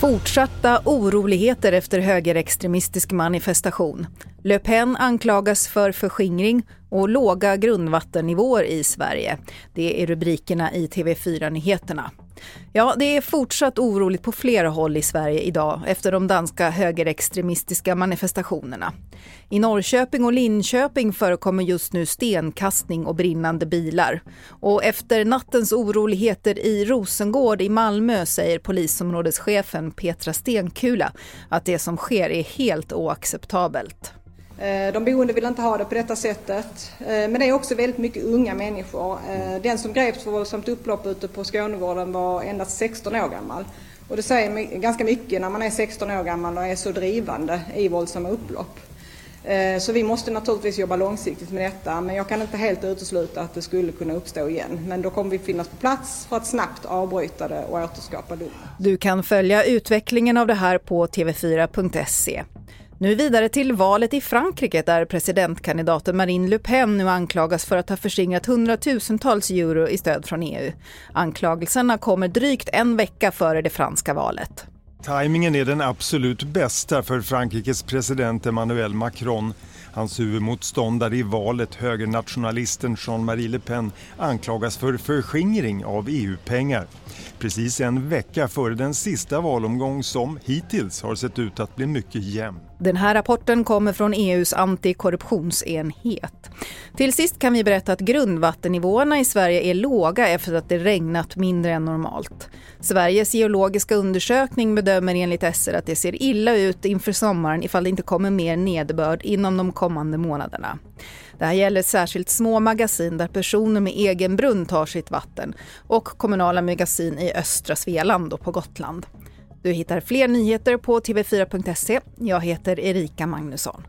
Fortsatta oroligheter efter högerextremistisk manifestation. Le Pen anklagas för förskingring och låga grundvattennivåer i Sverige. Det är rubrikerna i TV4-nyheterna. Ja, det är fortsatt oroligt på flera håll i Sverige idag efter de danska högerextremistiska manifestationerna. I Norrköping och Linköping förekommer just nu stenkastning och brinnande bilar. Och efter nattens oroligheter i Rosengård i Malmö säger polisområdeschefen Petra Stenkula att det som sker är helt oacceptabelt. Eh, de boende vill inte ha det på detta sättet. Eh, men det är också väldigt mycket unga människor. Eh, den som greps för våldsamt upplopp ute på Skånegården var endast 16 år gammal. Och det säger ganska mycket när man är 16 år gammal och är så drivande i våldsamma upplopp. Så vi måste naturligtvis jobba långsiktigt med detta men jag kan inte helt utesluta att det skulle kunna uppstå igen. Men då kommer vi finnas på plats för att snabbt avbryta det och återskapa lugn. Du kan följa utvecklingen av det här på tv4.se. Nu vidare till valet i Frankrike där presidentkandidaten Marine Le Pen nu anklagas för att ha förskingrat hundratusentals euro i stöd från EU. Anklagelserna kommer drygt en vecka före det franska valet. Timingen är den absolut bästa för Frankrikes president Emmanuel Macron. Hans huvudmotståndare i valet, högernationalisten Jean-Marie Le Pen, anklagas för förskingring av EU-pengar. Precis en vecka före den sista valomgång som hittills har sett ut att bli mycket jämn. Den här rapporten kommer från EUs antikorruptionsenhet. Till sist kan vi berätta att grundvattennivåerna i Sverige är låga efter att det regnat mindre än normalt. Sveriges geologiska undersökning bedömer enligt SR att det ser illa ut inför sommaren ifall det inte kommer mer nederbörd inom de kommande månaderna. Det här gäller särskilt små magasin där personer med egen brunn tar sitt vatten och kommunala magasin i östra Svealand och på Gotland. Du hittar fler nyheter på tv4.se. Jag heter Erika Magnusson.